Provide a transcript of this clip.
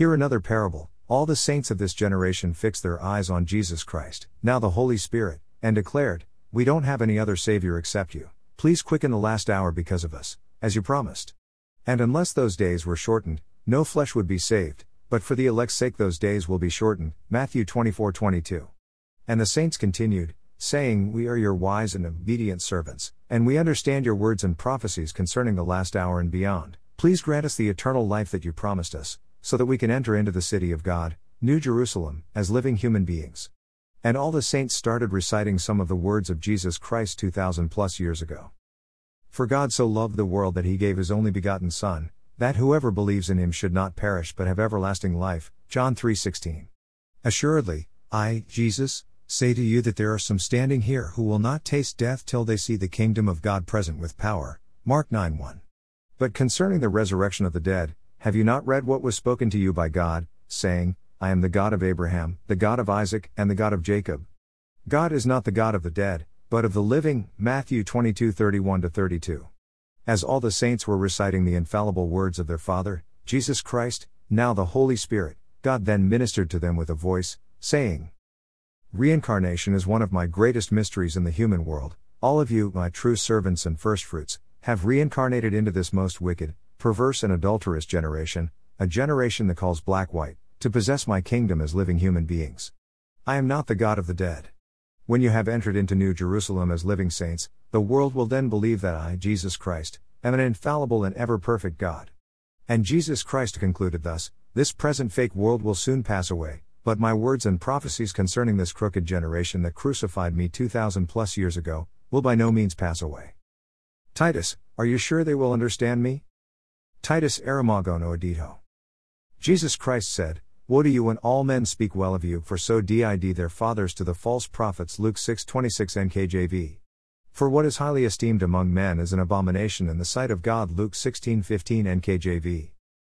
Hear another parable. All the saints of this generation fixed their eyes on Jesus Christ, now the Holy Spirit, and declared, We don't have any other Savior except you. Please quicken the last hour because of us, as you promised. And unless those days were shortened, no flesh would be saved, but for the elect's sake those days will be shortened. Matthew 24 22. And the saints continued, saying, We are your wise and obedient servants, and we understand your words and prophecies concerning the last hour and beyond. Please grant us the eternal life that you promised us, so that we can enter into the city of God, New Jerusalem, as living human beings. And all the saints started reciting some of the words of Jesus Christ 2000 plus years ago. For God so loved the world that he gave his only begotten Son, that whoever believes in him should not perish but have everlasting life. John 3:16. Assuredly, I, Jesus, say to you that there are some standing here who will not taste death till they see the kingdom of God present with power. Mark 9 1. But concerning the resurrection of the dead, have you not read what was spoken to you by God, saying, I am the God of Abraham, the God of Isaac, and the God of Jacob? God is not the God of the dead, but of the living. Matthew 22 31 32. As all the saints were reciting the infallible words of their Father, Jesus Christ, now the Holy Spirit, God then ministered to them with a voice, saying, Reincarnation is one of my greatest mysteries in the human world. All of you, my true servants and firstfruits, have reincarnated into this most wicked, perverse, and adulterous generation, a generation that calls black white, to possess my kingdom as living human beings. I am not the God of the dead. When you have entered into New Jerusalem as living saints, the world will then believe that I, Jesus Christ, am an infallible and ever perfect God. And Jesus Christ concluded thus This present fake world will soon pass away, but my words and prophecies concerning this crooked generation that crucified me 2000 plus years ago will by no means pass away. Titus, are you sure they will understand me? Titus Aramagon Oedito. Jesus Christ said, Woe to you when all men speak well of you, for so did their fathers to the false prophets. Luke 6:26 NKJV. For what is highly esteemed among men is an abomination in the sight of God. Luke 16:15 NKJV.